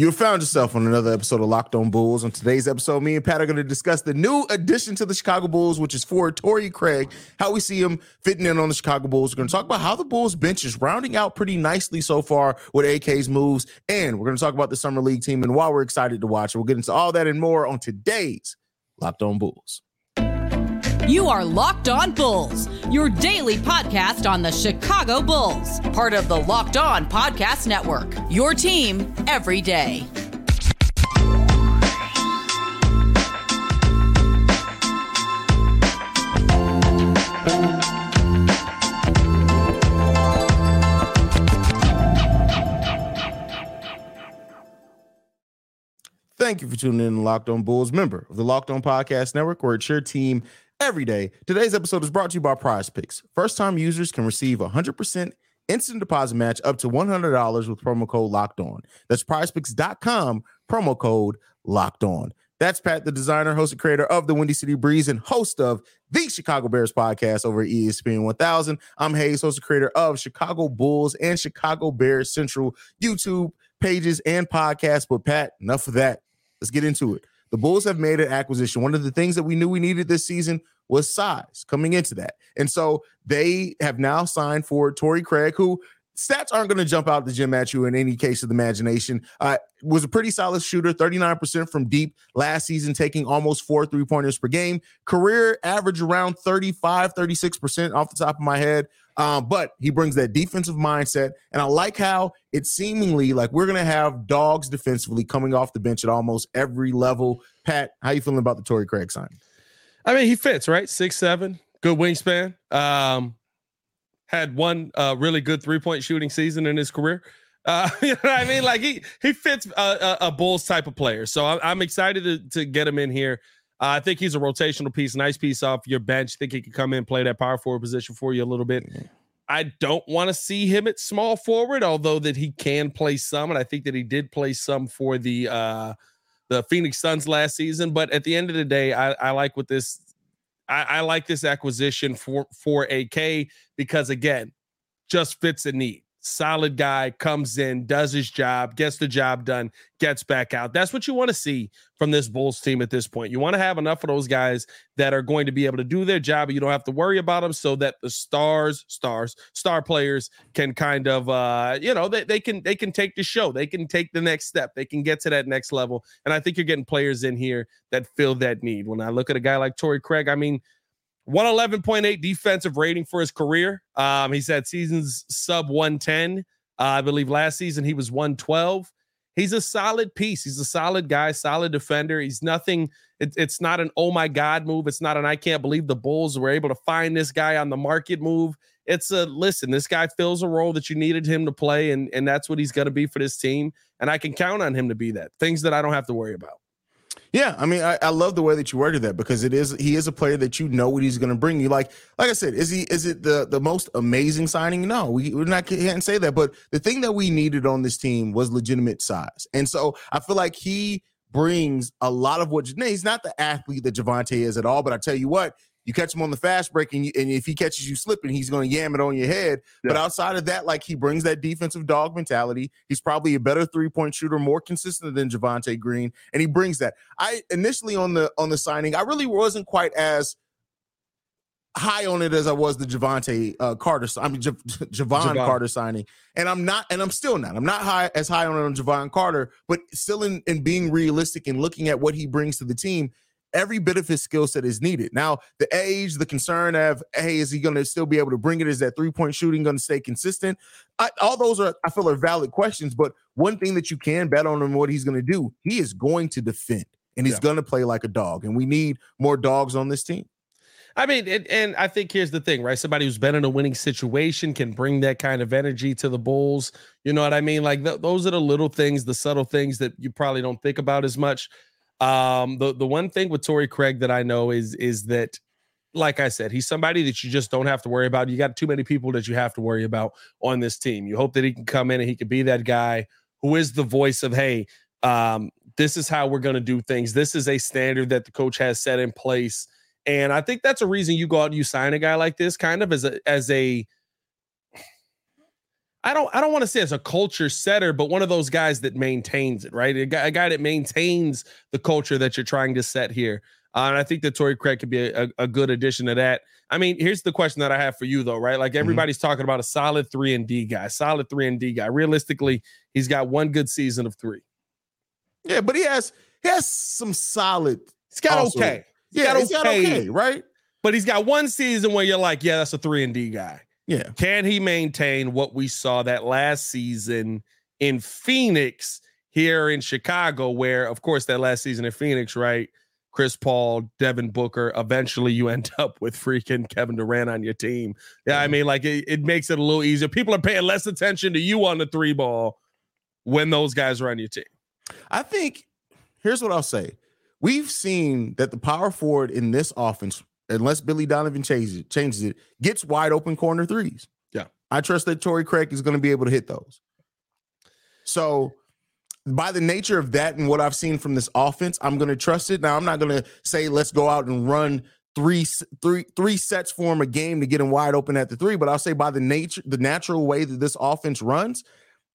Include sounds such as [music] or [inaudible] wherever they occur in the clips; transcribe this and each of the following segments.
You found yourself on another episode of Locked On Bulls. On today's episode, me and Pat are going to discuss the new addition to the Chicago Bulls, which is for Torrey Craig, how we see him fitting in on the Chicago Bulls. We're going to talk about how the Bulls bench is rounding out pretty nicely so far with AK's moves. And we're going to talk about the Summer League team and why we're excited to watch. We'll get into all that and more on today's Locked On Bulls. You are Locked On Bulls, your daily podcast on the Chicago Bulls, part of the Locked On Podcast Network. Your team every day. Thank you for tuning in to Locked On Bulls, member of the Locked On Podcast Network, where it's your team every day. Today's episode is brought to you by PrizePicks. First time users can receive 100% instant deposit match up to $100 with promo code locked on. That's prizepicks.com, promo code locked on. That's Pat, the designer, host, and creator of the Windy City Breeze, and host of the Chicago Bears podcast over ESPN 1000. I'm Haize, host and creator of Chicago Bulls and Chicago Bears Central YouTube pages and podcasts. But Pat, enough of that. Let's get into it. The Bulls have made an acquisition. One of the things that we knew we needed this season was size coming into that. And so they have now signed for Torrey Craig, who stats aren't going to jump out the gym at you in any case of the imagination. Uh, was a pretty solid shooter, 39% from deep last season, taking almost four three pointers per game. Career average around 35, 36% off the top of my head. Um, but he brings that defensive mindset. And I like how it's seemingly like we're going to have dogs defensively coming off the bench at almost every level. Pat, how you feeling about the Torrey Craig sign? I mean, he fits, right? Six, seven, good wingspan. Um, had one uh, really good three point shooting season in his career. Uh, [laughs] you know what I mean? Like he he fits a, a, a Bulls type of player. So I'm, I'm excited to, to get him in here. Uh, I think he's a rotational piece, nice piece off your bench. Think he can come in play that power forward position for you a little bit. I don't want to see him at small forward, although that he can play some, and I think that he did play some for the uh, the Phoenix Suns last season. But at the end of the day, I, I like what this I, I like this acquisition for for AK because again, just fits a need solid guy comes in, does his job, gets the job done, gets back out. That's what you want to see from this Bulls team at this point. You want to have enough of those guys that are going to be able to do their job. You don't have to worry about them so that the stars, stars, star players can kind of uh, you know, they, they can they can take the show. They can take the next step. They can get to that next level. And I think you're getting players in here that fill that need. When I look at a guy like Torrey Craig, I mean, 111.8 defensive rating for his career. Um, he's had seasons sub 110. Uh, I believe last season he was 112. He's a solid piece. He's a solid guy, solid defender. He's nothing. It, it's not an oh my god move. It's not an I can't believe the Bulls were able to find this guy on the market move. It's a listen. This guy fills a role that you needed him to play, and and that's what he's going to be for this team. And I can count on him to be that. Things that I don't have to worry about. Yeah, I mean, I, I, love the way that you worded that because it is he is a player that you know what he's going to bring you. Like, like I said, is he is it the the most amazing signing? No, we we're not can't say that. But the thing that we needed on this team was legitimate size, and so I feel like he brings a lot of what. He's not the athlete that Javonte is at all, but I tell you what, you catch him on the fast break, and, you, and if he catches you slipping, he's going to yam it on your head. Yeah. But outside of that, like he brings that defensive dog mentality. He's probably a better three point shooter, more consistent than Javonte Green, and he brings that. I initially on the on the signing, I really wasn't quite as high on it as I was the Javonte uh, Carter. I mean, J- [laughs] Jevon, Jevon, Carter signing, and I'm not, and I'm still not. I'm not high as high on it on Jevon Carter, but still in, in being realistic and looking at what he brings to the team every bit of his skill set is needed. Now, the age, the concern of, hey, is he going to still be able to bring it? Is that three point shooting going to stay consistent? I, all those are, I feel, are valid questions. But one thing that you can bet on him, what he's going to do, he is going to defend and he's yeah. going to play like a dog. And we need more dogs on this team. I mean, and, and, I think here's the thing, right? Somebody who's been in a winning situation can bring that kind of energy to the Bulls. You know what I mean? Like th- those are the little things, the subtle things that you probably don't think about as much. Um, the the one thing with Torrey Craig that I know is is that, like I said, he's somebody that you just don't have to worry about. You got too many people that you have to worry about on this team. You hope that he can come in and he can be that guy who is the voice of, hey, um, this is how we're going to do things. This is a standard that the coach has set in place. And I think that's a reason you go out and you sign a guy like this, kind of as a as a I don't I don't want to say as a culture setter, but one of those guys that maintains it, right? A guy, a guy that maintains the culture that you're trying to set here. Uh, and I think that Torrey Craig could be a, a, good addition to that. I mean, here's the question that I have for you though, right? Like mm-hmm. everybody's mm-hmm. talking about a solid three and D guy, solid three and D guy. Realistically, he's got one good season of three. Yeah, but he has he has some solid. He's got also. okay. He's yeah, got he's okay, got okay, right? But he's got one season where you're like, yeah, that's a three and D guy. Yeah. Can he maintain what we saw that last season in Phoenix here in Chicago, where, of course, that last season in Phoenix, right? Chris Paul, Devin Booker. Eventually, you [laughs] end up with freaking Kevin Durant on your team. Yeah, I mean, like it, it makes it a little easier. People are paying less attention to you on the three ball when those guys are on your team. I think here's what I'll say. We've seen that the power forward in this offense, unless Billy Donovan changes it, changes it, gets wide open corner threes. Yeah. I trust that Torrey Craig is going to be able to hit those. So by the nature of that and what I've seen from this offense, I'm going to trust it. Now, I'm not going to say let's go out and run three three three sets for him a game to get him wide open at the three, but I'll say by the nature the natural way that this offense runs,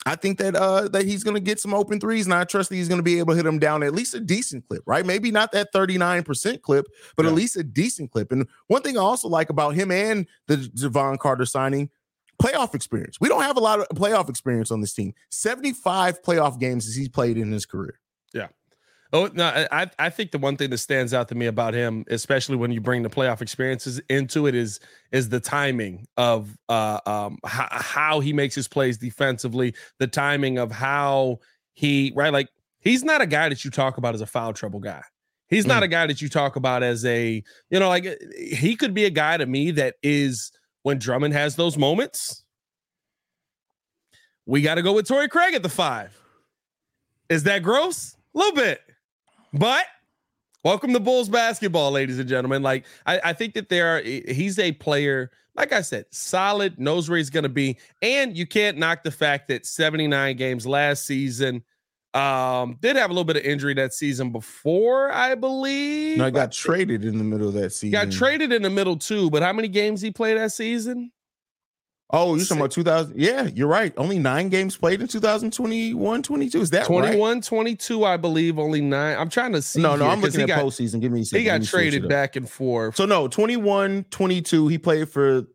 I think that uh that he's going to get some open threes, and I trust that he's going to be able to hit them down at least a decent clip, right? Maybe not that 39% clip, but yeah. at least a decent clip. And one thing I also like about him and the Jevon Carter signing, playoff experience. We don't have a lot of playoff experience on this team. 75 playoff games as he's played in his career. Yeah. Oh no, I I think the one thing that stands out to me about him, especially when you bring the playoff experiences into it, is is the timing of uh um how, how he makes his plays defensively, the timing of how he right like he's not a guy that you talk about as a foul trouble guy. He's not mm. a guy that you talk about as a you know like he could be a guy to me that is when Drummond has those moments, we got to go with Torrey Craig at the five. Is that gross? A little bit. But welcome to Bulls basketball, ladies and gentlemen. Like, I, I think that there are, he's a player, like I said, solid, knows where he's going to be. And you can't knock the fact that 79 games last season, um, did have a little bit of injury that season before, I believe. No, I got traded in the middle of that season. Got traded in the middle too, but how many games he played that season? Oh, you're talking about 2000. Yeah, you're right. Only nine games played in 2021, 22. Is that 21, right? 22, I believe. Only nine. I'm trying to see. No, no, I'm looking at got, postseason. Give me a second. He got traded back and forth. So, no, 21, 22. He played for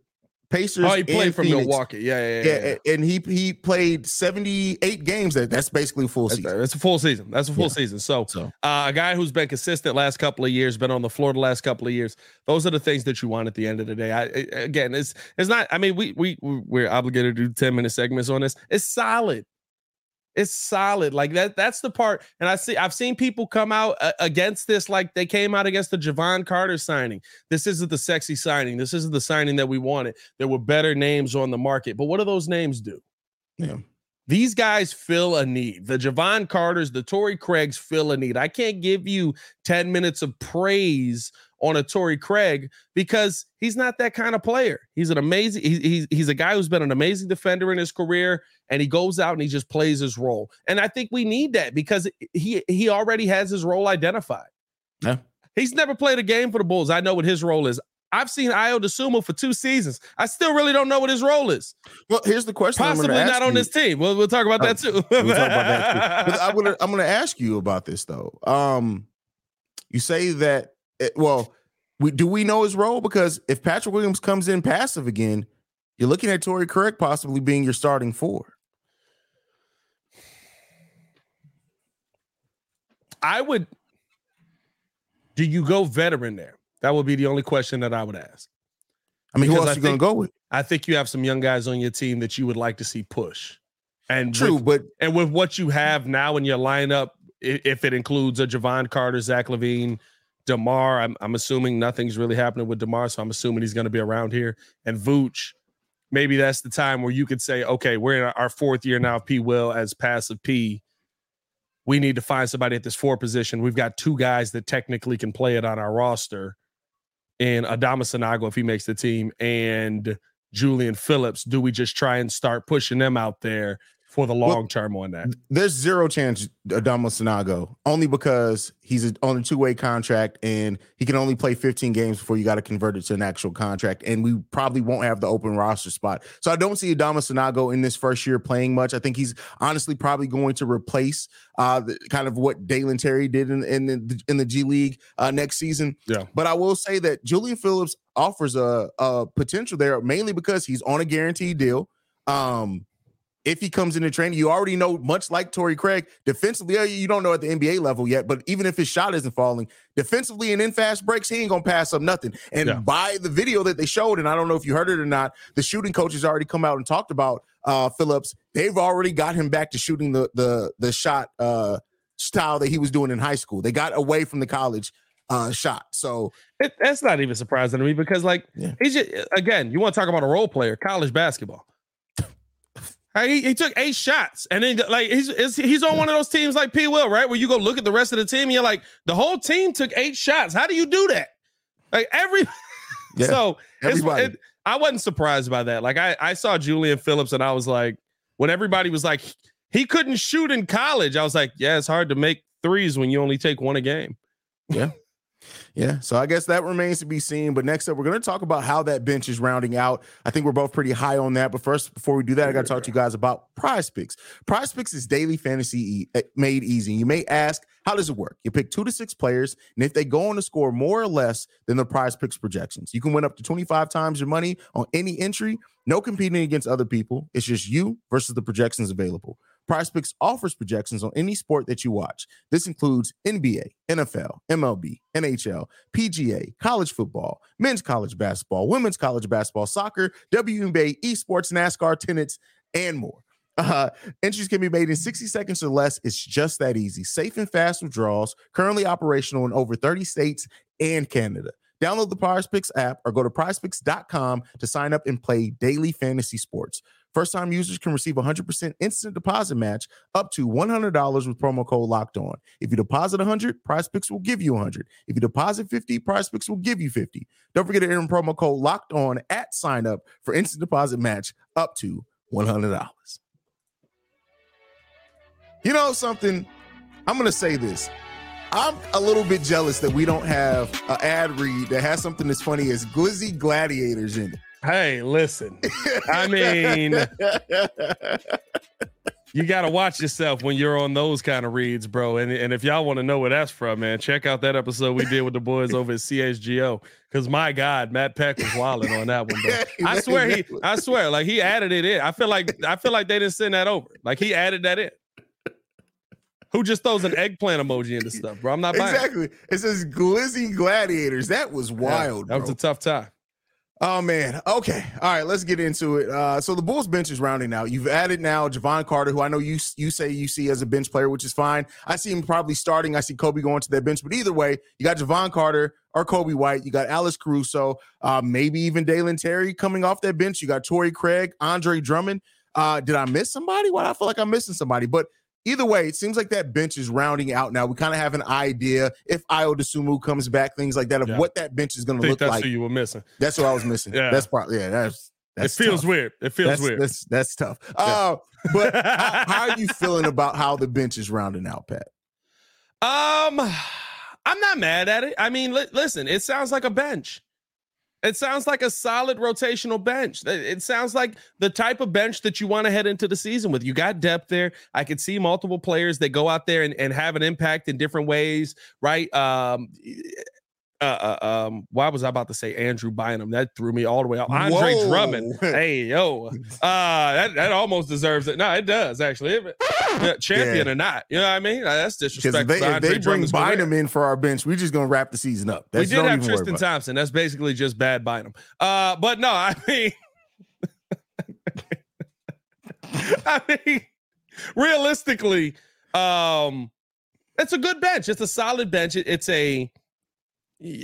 Pacers. Oh, he played for Phoenix. Milwaukee. Yeah, yeah, yeah, yeah, And he he played 78 games. That that's basically full season. That's, a full season. That's a full yeah. season. So, so. Uh, a guy who's been consistent last couple of years, been on the floor the last couple of years. Those are the things that you want at the end of the day. I again, it's it's not. I mean, we we we're obligated to do 10 minute segments on this. It's solid. It's solid. Like that. That's the part. And I see. I've seen people come out uh, against this, like they came out against the Jevon Carter signing. This isn't the sexy signing. This isn't the signing that we wanted. There were better names on the market. But what do those names do? Yeah. These guys fill a need. The Jevon Carters, the Torrey Craigs fill a need. I can't give you 10 minutes of praise on a Torrey Craig because he's not that kind of player. He's an amazing, he, he's, he's a guy who's been an amazing defender in his career and he goes out and he just plays his role. And I think we need that because he he already has his role identified. Yeah. He's never played a game for the Bulls. I know what his role is. I've seen Ayo Dosunmu for two seasons. I still really don't know what his role is. Well, here's the question. Possibly not on you. this team. We'll, we'll talk about uh, that too. we'll talk about that too. I'm gonna [laughs] I'm gonna ask you about this though. Um, you say that it, well, we, do we know his role? Because if Patrick Williams comes in passive again, you're looking at Torrey Craig possibly being your starting four. I would. Do you go veteran there? That would be the only question that I would ask. I mean, because who else are you going to go with? I think you have some young guys on your team that you would like to see push. And true, with, but and with what you have now in your lineup, if it includes a Jevon Carter, Zach LaVine, Demar, I'm, I'm assuming nothing's really happening with Demar, so I'm assuming he's going to be around here. And Vooch, maybe that's the time where you could say, okay, we're in our fourth year now of P. Will as passive P we need to find somebody at this four position. We've got two guys that technically can play it on our roster, and Adama Sanogo if he makes the team, and Julian Phillips. Do we just try and start pushing them out there for the long term on that. There's zero chance Adama Sanogo only because he's on a two way contract and he can only play 15 games before you got to convert it to an actual contract. And we probably won't have the open roster spot. So I don't see Adama Sanogo in this first year playing much. I think he's honestly probably going to replace uh, the, kind of what Dalen Terry did in, in the in the G League uh, next season. Yeah. But I will say that Julian Phillips offers a, a potential there mainly because he's on a guaranteed deal. Um, if he comes into training, you already know, much like Torrey Craig, defensively, you don't know at the NBA level yet, but even if his shot isn't falling, defensively and in fast breaks, he ain't gonna pass up nothing. And yeah. by the video that they showed, and I don't know if you heard it or not, the shooting coach has already come out and talked about uh Phillips. They've already got him back to shooting the the the shot uh style that he was doing in high school. They got away from the college uh shot. So it, that's not even surprising to me because like yeah. he's just again, you want to talk about a role player, college basketball. He, he took eight shots, and then like he's he's on one of those teams like P. Will, right? Where you go look at the rest of the team, and you're like, the whole team took eight shots. How do you do that? Like every [laughs] yeah, so it, I wasn't surprised by that. Like I I saw Julian Phillips, and I was like, when everybody was like, he couldn't shoot in college, I was like, yeah, it's hard to make threes when you only take one a game. Yeah. Yeah, so I guess that remains to be seen. But next up, we're going to talk about how that bench is rounding out. I think we're both pretty high on that. But first, before we do that, I got to talk to you guys about PrizePicks. Prize Picks is daily fantasy e- eh, made easy. You may ask, how does it work? You pick two to six players, and if they go on to score more or less than the PrizePicks projections, you can win up to 25 times your money on any entry. No competing against other people. It's just you versus the projections available. PrizePicks offers projections on any sport that you watch. This includes NBA, NFL, MLB, NHL, PGA, college football, men's college basketball, women's college basketball, soccer, WNBA, esports, NASCAR, tennis, and more. Uh, entries can be made in 60 seconds or less. It's just that easy. Safe and fast withdrawals, currently operational in over 30 states and Canada. Download the PrizePicks app or go to prizepicks.com to sign up and play daily fantasy sports. First time users can receive 100% instant deposit match up to $100 with promo code locked on. If you deposit 100, PrizePicks will give you 100. If you deposit 50, PrizePicks will give you 50. Don't forget to enter promo code locked on at sign up for instant deposit match up to $100. You know something? I'm going to say this. I'm a little bit jealous that we don't have an ad read that has something as funny as Glizzy Gladiators in it. Hey, listen. I mean, you got to watch yourself when you're on those kind of reads, bro. And, and if y'all want to know where that's from, man, check out that episode we did with the boys over at CHGO. Because my God, Matt Peck was wilding on that one, bro. [laughs] I swear he, I swear, like he added it in. I feel like, I feel like they didn't send that over. Like he added that in. Who just throws an eggplant emoji into stuff, bro? I'm not buying. Exactly. It says Glizzy Gladiators. That was wild. Yeah, that was a tough time. Oh man. Okay. All right. Let's get into it. Uh, so the Bulls bench is rounding out. You've added now Jevon Carter, who I know you you say you see as a bench player, which is fine. I see him probably starting. I see Coby going to that bench, but either way, you got Jevon Carter or Coby White. You got Alex Caruso, uh, maybe even Dalen Terry coming off that bench. You got Torrey Craig, Andre Drummond. Uh, did I miss somebody? Why well, I feel like I'm missing somebody? But either way, it seems like that bench is rounding out now. We kind of have an idea if Ayo Dosunmu comes back, things like that, of yeah. what that bench is going to look like. that's like. Who you were missing. That's what I was missing. [laughs] yeah, that's probably yeah. That's that's it feels tough. weird. It feels that's, weird. That's that's tough. Yeah. Uh, but how, [laughs] how, are you feeling about how the bench is rounding out, Pat? Um, I'm not mad at it. I mean, li- listen, it sounds like a bench. It sounds like a solid rotational bench. It sounds like the type of bench that you want to head into the season with. You got depth there. I could see multiple players that go out there and, and have an impact in different ways, right? Um, uh, uh, um, why was I about to say Andrew Bynum? That threw me all the way off. Andre Whoa. Drummond. [laughs] Hey, yo, uh, that, that almost deserves it. No, it does actually. It, champion yeah. or not, you know what I mean? That's disrespectful. They, if they bring Bynum in for our bench, we're just gonna wrap the season up. That's, we did have Tristan Thompson. That's basically just bad Bynum. Uh, but no, I mean, [laughs] I mean, realistically, um, it's a good bench. It's a solid bench. It, it's a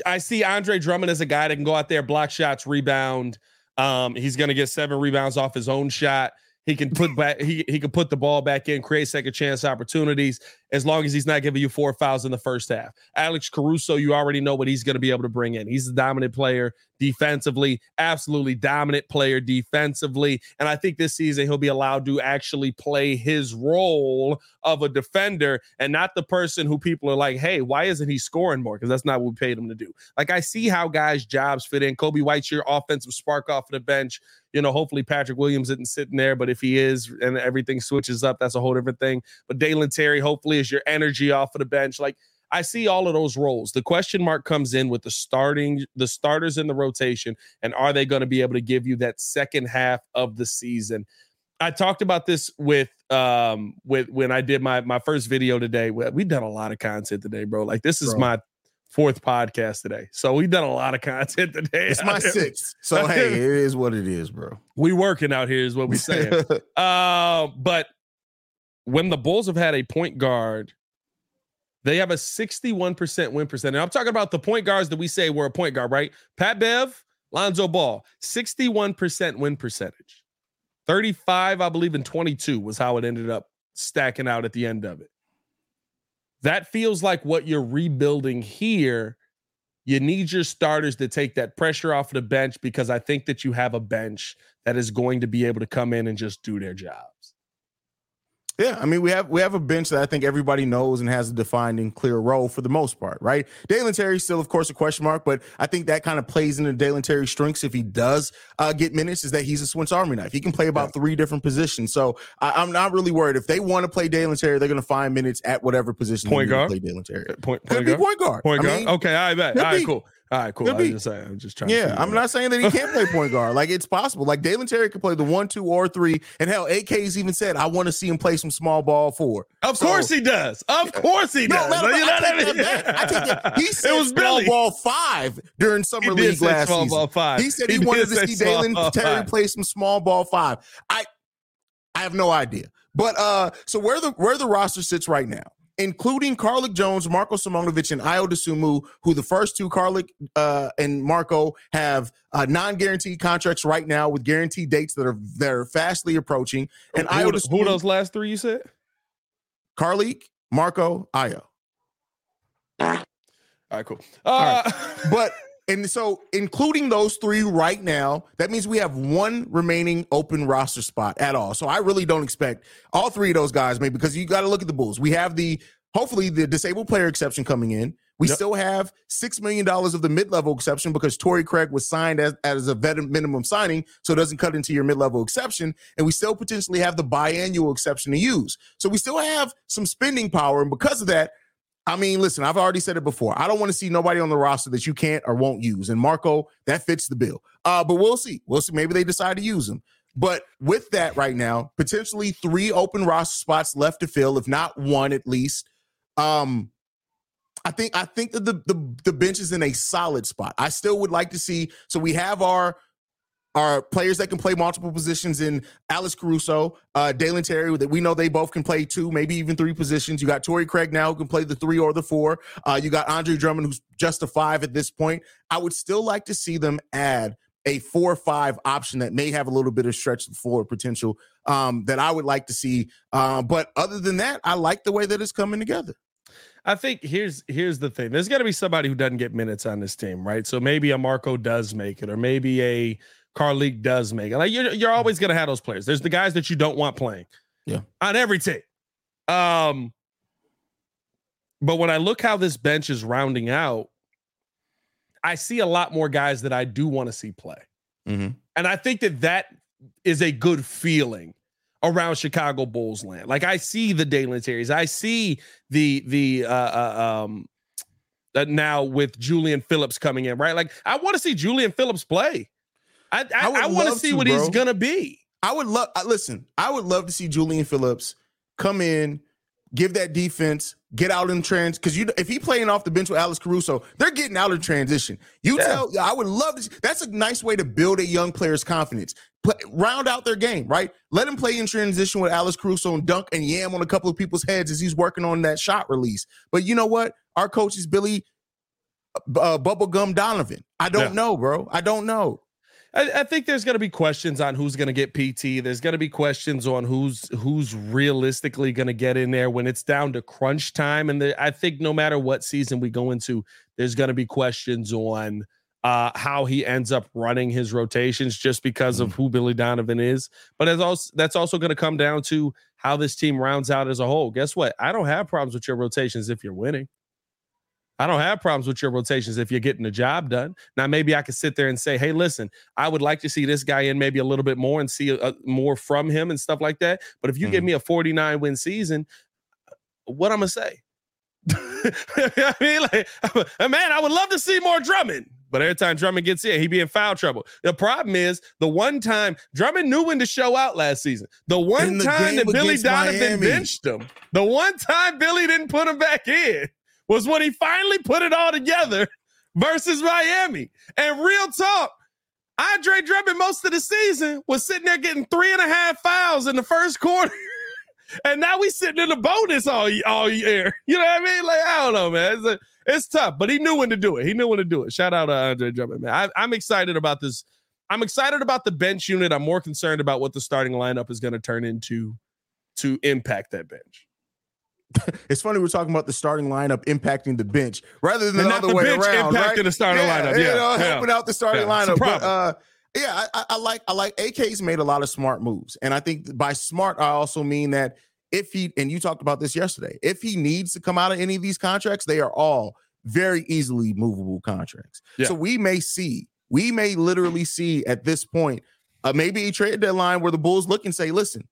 I see Andre Drummond as a guy that can go out there, block shots, rebound. Um, he's going to get seven rebounds off his own shot. He can put back. He he can put the ball back in, create second chance opportunities. As long as he's not giving you four fouls in the first half. Alex Caruso, you already know what he's going to be able to bring in. He's a dominant player defensively, absolutely dominant player defensively. And I think this season he'll be allowed to actually play his role of a defender and not the person who people are like, hey, why isn't he scoring more? Because that's not what we paid him to do. Like I see how guys' jobs fit in. Coby White's your offensive spark off of the bench. You know, hopefully Patrick Williams isn't sitting there, but if he is and everything switches up, that's a whole different thing. But Dalen Terry, hopefully, is your energy off of the bench. Like I see all of those roles. The question mark comes in with the starting, the starters in the rotation, and are they going to be able to give you that second half of the season? I talked about this with um with when I did my my first video today. We've done a lot of content today, bro. Like this is bro. my fourth podcast today. So we've done a lot of [laughs] content today. It's my [laughs] sixth. So hey, it is what it is, bro. We working out here is what we saying. [laughs] uh, but when the Bulls have had a point guard they have a 61% win percentage. I'm talking about the point guards that we say were a point guard, right? Pat Bev, Lonzo Ball, 61% win percentage. 35, I believe, in 22 was how it ended up stacking out at the end of it. That feels like what you're rebuilding here. You need your starters to take that pressure off the bench because I think that you have a bench that is going to be able to come in and just do their job. Yeah, I mean we have we have a bench that I think everybody knows and has a defined and clear role for the most part, right? Dalen Terry still, of course, a question mark, but I think that kind of plays into Dalen Terry's strengths if he does uh, get minutes. Is that he's a Swiss Army knife? He can play about three different positions, so I, am not really worried. If they want to play Dalen Terry, they're going to find minutes at whatever position. Point guard, play Dalen Terry. Point, point guard. point guard. Point guard. I mean, okay, I bet. All right, cool. All right, cool. I was just saying, I'm just trying. Yeah, I'm not saying that he can't play point guard. Like it's possible. Like Dalen Terry could play the one, two, or three. And hell, AK's even said, "I want to see him play some small ball four. Of so, course he does. Of course he does. No, you know I, I, mean? I take that. He [laughs] said it was small Billy. ball five during summer league last small season. Ball five. He said he, he wanted to see Dalen Terry five. play some small ball five. I, I have no idea. But uh, so where the where the roster sits right now including Carlik Jones, Marko Simonovic, and Ayo Dosunmu, who the first two, Carlik uh, and Marko, have uh, non-guaranteed contracts right now with guaranteed dates that are that are fastly approaching. And who, Ayo who those last three you said? Carlik, Marko, Ayo. All right, cool. Uh, right. [laughs] but and so, including those three right now, that means we have one remaining open roster spot at all. So I really don't expect all three of those guys, maybe because you got to look at the Bulls. We have the hopefully the disabled player exception coming in. We yep. still have six million dollars of the mid-level exception because Torrey Craig was signed as, as a vet minimum signing, so it doesn't cut into your mid-level exception. And we still potentially have the biannual exception to use. So we still have some spending power, and because of that, I mean, listen, I've already said it before. I don't want to see nobody on the roster that you can't or won't use. And Marko, that fits the bill. Uh, but we'll see. We'll see. Maybe they decide to use him. But with that right now, potentially three open roster spots left to fill, if not one at least. Um, I think I think that the, the the bench is in a solid spot. I still would like to see. So we have our are players that can play multiple positions in Alex Caruso, uh, Dalen Terry, that we know they both can play two, maybe even three positions. You got Torrey Craig now who can play the three or the four. Uh, you got Andre Drummond who's just a five at this point. I would still like to see them add a four or five option that may have a little bit of stretch floor potential um, that I would like to see. Uh, but other than that, I like the way that it's coming together. I think here's here's the thing. There's got to be somebody who doesn't get minutes on this team, right? So maybe a Marko does make it, or maybe a Carlik does make it. Like you're you're always gonna have those players. There's the guys that you don't want playing. Yeah. On every team. Um but when I look how this bench is rounding out, I see a lot more guys that I do want to see play. Mm-hmm. And I think that that is a good feeling around Chicago Bulls land. Like I see the Dalen Terrys, I see the the uh, uh um uh, now with Julian Phillips coming in, right? Like I want to see Julian Phillips play. I I, I, I want to see what bro. he's gonna be. I would love. Listen, I would love to see Julian Phillips come in, give that defense, get out in trans. Because you, if he playing off the bench with Alex Caruso, they're getting out of transition. You yeah. tell. I would love to. That's a nice way to build a young player's confidence. Put, round out their game, right? Let him play in transition with Alex Caruso and dunk and yam on a couple of people's heads as he's working on that shot release. But you know what? Our coach is Billy uh, Bubblegum Donovan. I don't yeah. know, bro. I don't know. I, I think there's going to be questions on who's going to get PT. There's going to be questions on who's who's realistically going to get in there when it's down to crunch time. And the, I think no matter what season we go into, there's going to be questions on uh, how he ends up running his rotations just because of mm. who Billy Donovan is. But as also that's also going to come down to how this team rounds out as a whole. Guess what? I don't have problems with your rotations if you're winning. I don't have problems with your rotations if you're getting the job done. Now, maybe I could sit there and say, hey, listen, I would like to see this guy in maybe a little bit more and see a, a, more from him and stuff like that. But if you mm give mm-hmm. me a 49 win season, what I'm going to say? [laughs] I mean, like, [laughs] man, I would love to see more Drummond. But every time Drummond gets in, he be in foul trouble. The problem is the one time Drummond knew when to show out last season. The one the time that Billy Donovan Miami. benched him. The one time Billy didn't put him back in was when he finally put it all together versus Miami. And real talk, Andre Drummond most of the season was sitting there getting three and a half fouls in the first quarter. [laughs] and now we sitting in the bonus all, all year. [laughs] You know what I mean? Like, I don't know, man. It's, a, it's tough, but he knew when to do it. He knew when to do it. Shout out to Andre Drummond, man. I, I'm excited about this. I'm excited about the bench unit. I'm more concerned about what the starting lineup is going to turn into to impact that bench. [laughs] it's funny we're talking about the starting lineup impacting the bench rather than the other the way around. Impacting right? the starting yeah, lineup, yeah, you know, yeah. helping out the starting yeah, lineup. But, uh, yeah, I, I, like I like AK's made a lot of smart moves, and I think by smart I also mean that if he and you talked about this yesterday, if he needs to come out of any of these contracts, they are all very easily movable contracts. So we may see, we may literally see at this point, uh, maybe a trade deadline where the Bulls look and say, listen,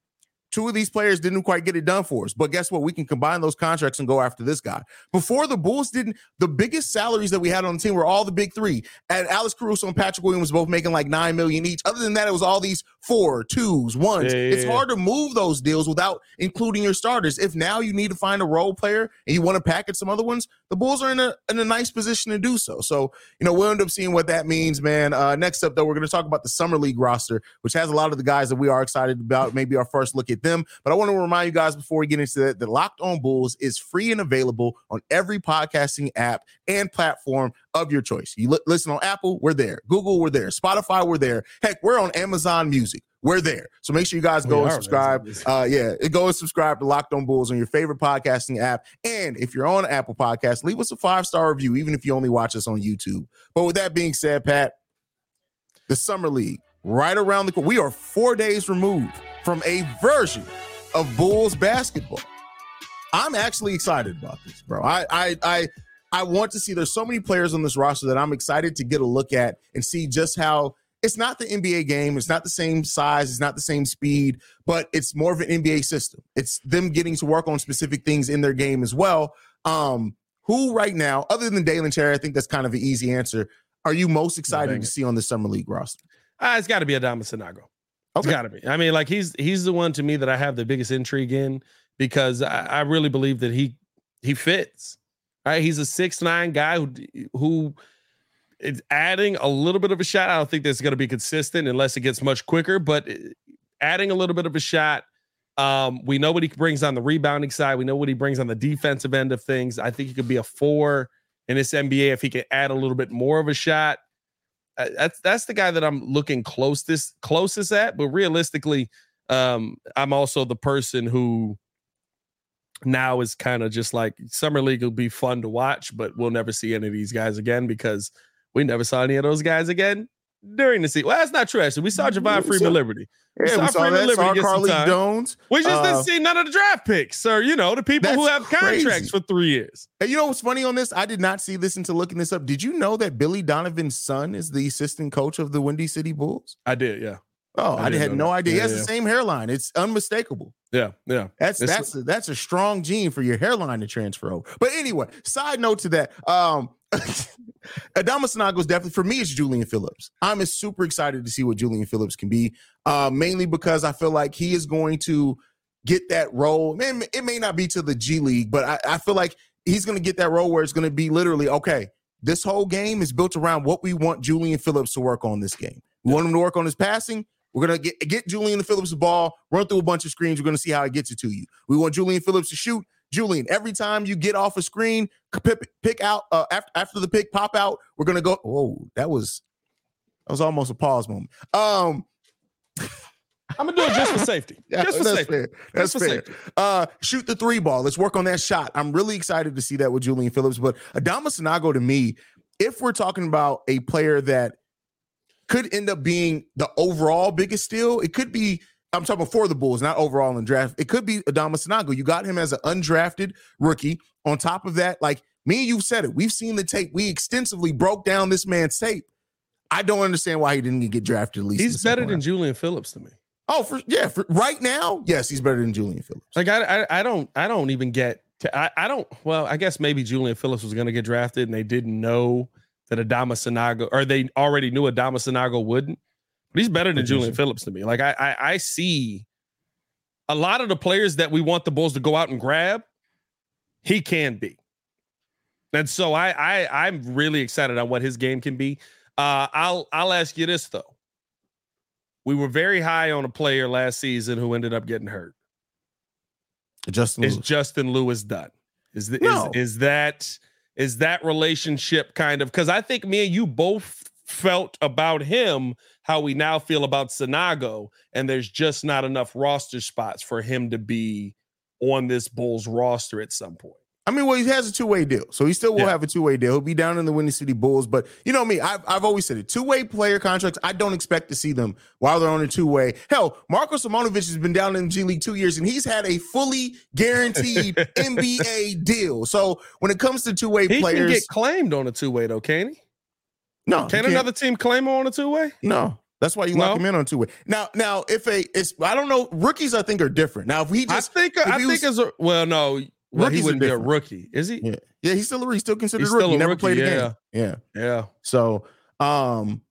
Two of these players didn't quite get it done for us. But guess what? We can combine those contracts and go after this guy. Before the Bulls didn't, the biggest salaries that we had on the team were all the big three. And Alex Caruso and Patrick Williams both making like nine million each. Other than that, it was all these four, twos, ones. Yeah, yeah, it's hard to move those deals without including your starters. If now you need to find a role player and you want to package some other ones, the Bulls are in a in a nice position to do so. So, you know, we'll end up seeing what that means, man. Uh, next up, though, we're going to talk about the Summer League roster, which has a lot of the guys that we are excited about. Maybe our first look at them. But I want to remind you guys before we get into that, the Locked On Bulls is free and available on every podcasting app and platform of your choice. You li- listen on Apple, we're there. Google, we're there. Spotify, we're there. Heck, we're on Amazon Music. We're there. So make sure you guys go and subscribe. Uh, yeah, go and subscribe to Locked On Bulls on your favorite podcasting app. And if you're on Apple Podcast, leave us a five star review, even if you only watch us on YouTube. But with that being said, Pat, the Summer League right around the corner. We are four days removed from a version of Bulls basketball. I'm actually excited about this, bro. I I I I want to see there's so many players on this roster that I'm excited to get a look at and see just how it's not the NBA game, it's not the same size, it's not the same speed, but it's more of an NBA system. It's them getting to work on specific things in their game as well. Um, who right now, other than Dalen Terry, I think that's kind of an easy answer. Are you most excited to see on the summer league roster? Uh, it's got to be Adama Sanogo. Okay. It's got to be. I mean, like he's he's the one to me that I have the biggest intrigue in because I, I really believe that he he fits. Right, he's a six nine guy who who is adding a little bit of a shot. I don't think that's going to be consistent unless it gets much quicker. But uh, adding a little bit of a shot. Um, we know what he brings on the rebounding side. We know what he brings on the defensive end of things. I think he could be a four in this NBA if he can add a little bit more of a shot that's that's the guy that I'm looking closest closest at. But realistically, um, I'm also the person who now is kind of just like summer league will be fun to watch, but we'll never see any of these guys again because we never saw any of those guys again during the season. Well, that's not true. Actually, we saw Javon Freeman Liberty. We yeah, saw, we saw Freeman that. Liberty saw Carlik Jones. We just uh, didn't see none of the draft picks, or you know, the people who have crazy. contracts for three years. And you know what's funny on this? I did not see this until looking this up. Did you know that Billy Donovan's son is the assistant coach of the Windy City Bulls? I did. Yeah. Oh, I, I had no that. idea. Yeah, he has yeah. the same hairline. It's unmistakable. Yeah, yeah. That's it's, that's a, that's a strong gene for your hairline to transfer over. But anyway, side note to that, um, [laughs] Adama Sanogo is definitely for me. It's Julian Phillips. I'm super excited to see what Julian Phillips can be, uh, mainly because I feel like he is going to get that role. Man, it may not be to the G League, but I, I feel like he's going to get that role where it's going to be literally okay. This whole game is built around what we want Julian Phillips to work on this game. We want him to work on his passing. We're gonna get, get Julian Phillips the ball, run through a bunch of screens. We're gonna see how it gets it to you. We want Julian Phillips to shoot. Julian, every time you get off a screen, pick, pick out uh, after, after the pick, pop out. We're gonna go. Oh, that was That was almost a pause moment. Um, [laughs] I'm gonna do it just for safety. [laughs] just for that's safety. fair. That's Just for fair. safety. Uh, shoot the three ball. Let's work on that shot. I'm really excited to see that with Julian Phillips. But Adama Sanogo to me, if we're talking about a player that could end up being the overall biggest steal, it could be. I'm talking for the Bulls, not overall in draft. It could be Adama Sanogo. You got him as an undrafted rookie. On top of that, like me and you said it, we've seen the tape. We extensively broke down this man's tape. I don't understand why he didn't get drafted. At least He's better than round. Julian Phillips to me. Oh, for yeah, for right now, yes, he's better than Julian Phillips. Like I, I, I don't, I don't even get. To, I, I don't. Well, I guess maybe Julian Phillips was going to get drafted, and they didn't know that Adama Sanogo, or they already knew Adama Sanogo wouldn't. But he's better than Julian Phillips to me. Like I, I, I see a lot of the players that we want the Bulls to go out and grab. He can be, and so I, I, I'm really excited on what his game can be. Uh, I'll, I'll ask you this though. We were very high on a player last season who ended up getting hurt. Justin Is Lewis. Justin Lewis done? Is the, No. is is that is that relationship kind of because I think me and you both felt about him how we now feel about Sanogo, and there's just not enough roster spots for him to be on this Bulls roster at some point. I mean, well, he has a two way deal, so he still will Yeah. have a two way deal. He'll be down in the Windy City Bulls, but you know me, I've, I've always said it. Two way player contracts, I don't expect to see them while they're on a two way. Hell, Marko Simonovic has been down in the G League two years, and he's had a fully guaranteed [laughs] NBA deal. So when it comes to two way He players, can get claimed on a two way though, can he? no, Can another team claim him on a two way? No. That's why you lock No? him in on two way. Now, now, if a it's I don't know, rookies I think are different. Now, if he I just think I think was- as a well, no, well, he Rookies wouldn't be a rookie, is he? yeah, yeah, he's still a he's still considered He's a rookie. still a He never rookie, played a yeah. game. Yeah. Yeah. So, um,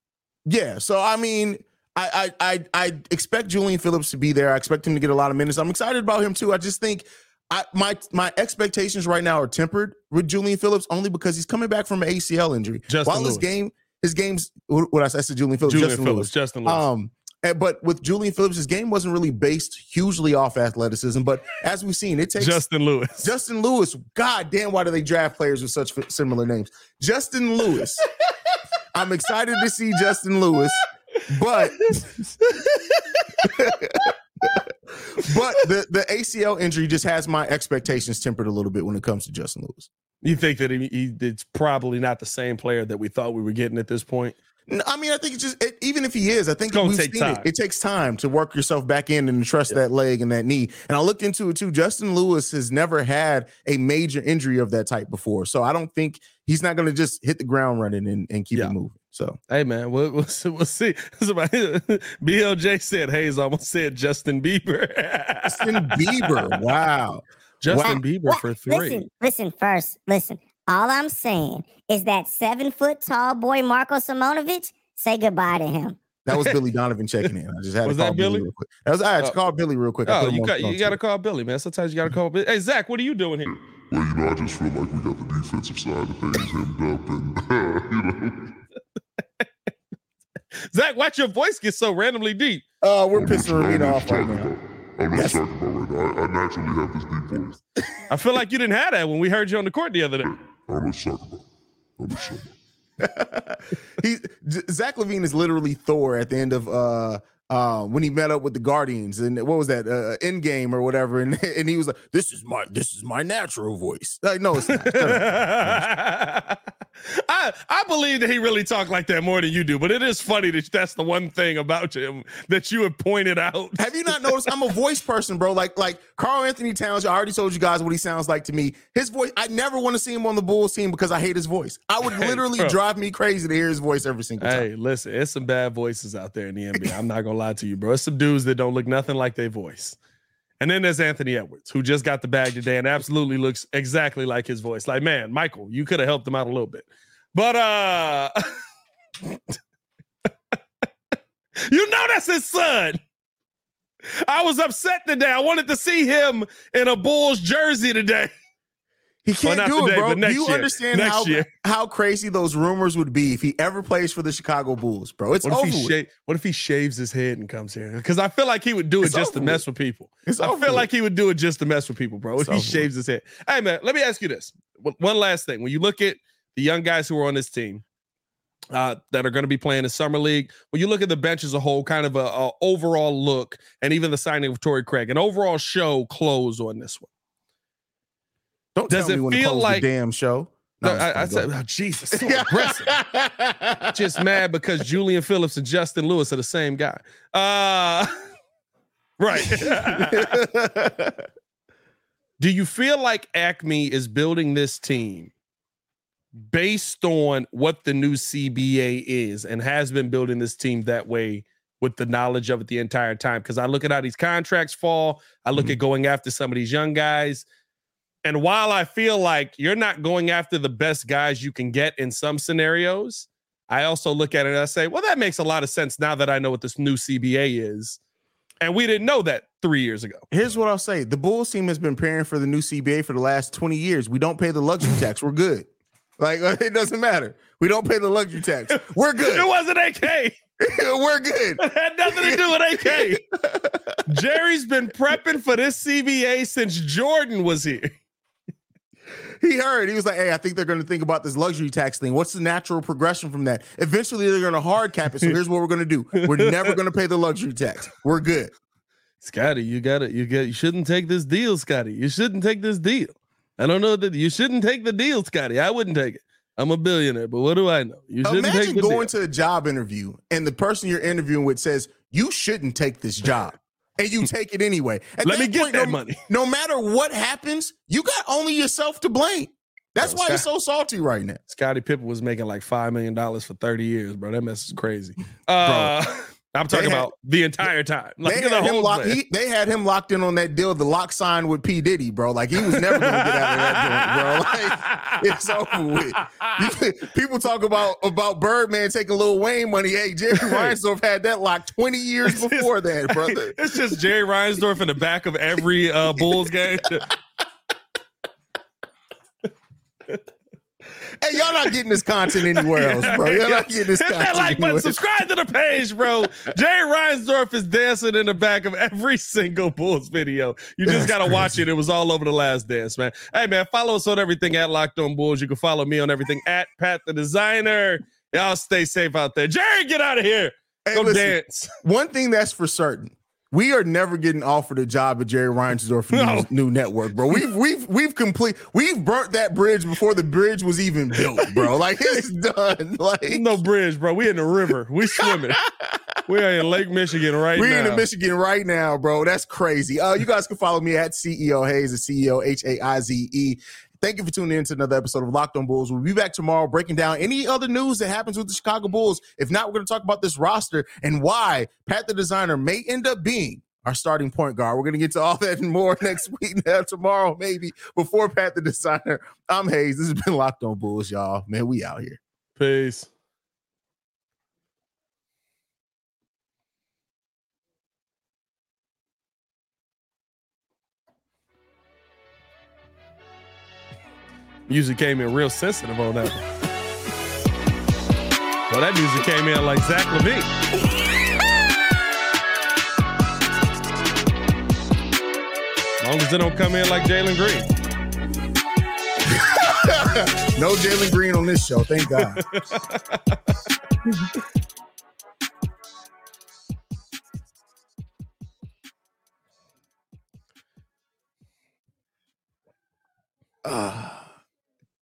yeah. So I mean, I I I I expect Julian Phillips to be there. I expect him to get a lot of minutes. I'm excited about him too. I just think I my my expectations right now are tempered with Julian Phillips only because he's coming back from an ACL injury. Justin While his game, his game's what I said, Julian Phillips, Julian Justin Phillips, Lewis. Justin Lewis. Um, but with Julian Phillips, his game wasn't really based hugely off athleticism. But as we've seen, it takes Justin Lewis. Justin Lewis. God damn, why do they draft players with such similar names? Justin Lewis. [laughs] I'm excited to see Justin Lewis, but [laughs] but the the ACL injury just has my expectations tempered a little bit when it comes to Justin Lewis. You think that he, he it's probably not the same player that we thought we were getting at this point? N- I mean, I think it's just it, even if he is, I think It's we've take seen it. It takes time to work yourself back in and trust that leg and that knee. And I looked into it too. Justin Lewis has never had a major injury of that type before, so I don't think he's not going to just hit the ground running and, and keep Yeah. it moving. So Hey man, we'll, we'll, see- we'll see. [laughs] Somebody, [laughs] BLJ said Haize almost said Justin Bieber. Justin Bieber, [laughs] wow. Justin Wow. Bieber for three. Listen, listen first. Listen. All I'm saying is that seven foot tall boy Marko Simonovic. Say goodbye to him. That was [laughs] Billy Donovan checking in. I just had Was to call that Billy? Billy? real quick. That was I had to Oh. call Billy real quick. Oh, you on- got you on got to call Billy, man. Sometimes you got to call Billy. Hey Zach, what are you doing here? Well, you know, I just feel like we got the defensive side of things hemmed up, and [laughs] you know, [laughs] Zach, watch your voice get so randomly deep. Uh, we're I'm pissing not- Ravina off right now. about- I'm not Yes. talking about right now. I, I naturally have this deep voice. I feel like you didn't have that when we heard you on the court the other day. I'm not talking about. I'm not talking about. [laughs] he Zach LaVine is literally Thor at the end of uh uh when he met up with the Guardians and what was that uh Endgame or whatever and [laughs] and he was like this is my this is my natural voice. Like no it's not. [laughs] I I believe that he really talked like that more than you do, but it is funny that that's the one thing about him that you have pointed out. have you not noticed? I'm a voice person bro. Like like Karl-Anthony Towns I already told you guys what he sounds like to me. His voice I never want to see him on the Bulls team because I hate his voice. I would [laughs] Hey, literally bro. drive me crazy to hear his voice every single time. Hey, listen, it's some bad voices out there in the NBA. I'm not gonna lie to you, bro. It's some dudes that don't look nothing like their voice. And then there's Anthony Edwards, who just got the bag today and absolutely looks exactly like his voice. Like, man, Michael, you could have helped him out a little bit. But uh [laughs] you know that's his son. I was upset today. I wanted to see him in a Bulls jersey today. [laughs] He can't not do today, it, bro. Do you year. understand how year. [laughs] how crazy those rumors would be if he ever plays for the Chicago Bulls, bro? It's What over. if he with. what if he shaves his head and comes here? Because I feel like he would do it It's just to mess with people. It's I feel with. like he would do it just to mess with people, bro. It's if he shaves his head. Hey man, let me ask you this. One- One last thing. When you look at the young guys who are on this team, uh, that are going to be playing in summer league. When you look at the bench as a whole, kind of a, a overall look, and even the signing of Torrey Craig, an overall show close on this one. Don't Does tell me when to feel close like- the damn show. No, No, I, I said, oh, Jesus, [laughs] so aggressive. Just mad because Julian Phillips and Justin Lewis are the same guy. Uh, [laughs] right. [laughs] Do you feel like AKME is building this team based on what the new CBA is and has been building this team that way with the knowledge of it the entire time? Because I look at how these contracts fall, I look at going after some of these young guys. And while I feel like you're not going after the best guys you can get in some scenarios, I also look at it and I say, well, that makes a lot of sense now that I know what this new CBA is. And we didn't know that three years ago. Here's what I'll say: the Bulls team has been preparing for the new CBA for the last 20 years. We don't pay the luxury tax. We're good. Like [laughs] it doesn't matter. We don't pay the luxury tax. We're good. It wasn't AK. [laughs] We're good. It had nothing to do with AK. [laughs] Jerry's been prepping for this CBA since Jordan was here. He heard. He was like, "Hey, I think they're going to think about this luxury tax thing. What's the natural progression from that? Eventually, they're going to hard cap it. So here's what we're going to do: we're never going to pay the luxury tax. We're good. Scottie, you got to You get. You shouldn't take this deal, Scottie. You shouldn't take this deal. I don't know that you shouldn't take the deal, Scottie. I wouldn't take it. I'm a billionaire, but what do I know? You shouldn't take Imagine going deal. to a job interview and the person you're interviewing with says you shouldn't take this job, and you take it anyway. At Let me get point, that no, money. No matter what happens, you got only yourself to blame. That's Bro, why you're so salty right now. Scottie Pippen was making like five million dollars for 30 years, bro. That mess is crazy. Uh, [laughs] I'm talking had- about the entire time. Like They had, locked, thing. he, they had him locked in on that deal, the lock sign with P Diddy, bro. Like he was never gonna get out of that joint, bro. [laughs] Like it's over with. [laughs] People talk about about Birdman taking Lil Wayne money. Hey, Jerry [laughs] Reinsdorf had that locked 20 years before that, brother. it's just Jerry Reinsdorf in the back of every uh, Bulls game. Hey, y'all not getting this content anywhere else, bro. Y'all not getting this [laughs] content. Hit that like button, subscribe to the page, bro. Jerry Reinsdorf is dancing in the back of every single Bulls video. You just That's gotta watch it. It was all over the last dance, man. Hey, man, follow us on everything at Locked On Bulls. You can follow me on everything at Pat the Designer. Y'all stay safe out there. Jerry, get out of here. Hey, Go listen, dance. One thing that's for certain. We are never getting offered a job at Jerry Reinsdorf No. new, new network, bro. We've we've we've complete we've burnt that bridge before the bridge was even built, bro. Like it's done. [laughs] Like no bridge, bro. We in the river. We [laughs] swimming. we are in Lake Michigan right now. We're now. in Michigan right now, bro. That's crazy. Uh, you guys can follow me at CEO Haize, the CEO H A I Z E. Thank you for tuning in to another episode of Locked On Bulls. We'll be back tomorrow breaking down any other news that happens with the Chicago Bulls. If not, we're going to talk about this roster and why Pat the Designer may end up being our starting point guard. We're going to get to all that and more [laughs] next week, now, tomorrow, maybe before Pat the Designer. I'm Haize. This has been Locked On Bulls, y'all. Man, we out here. Peace. Music came in real sensitive on that. Well, that music came in like Zach LaVine. As long as it don't come in like Jalen Green. [laughs] No Jalen Green on this show. Thank God. Ah. [laughs]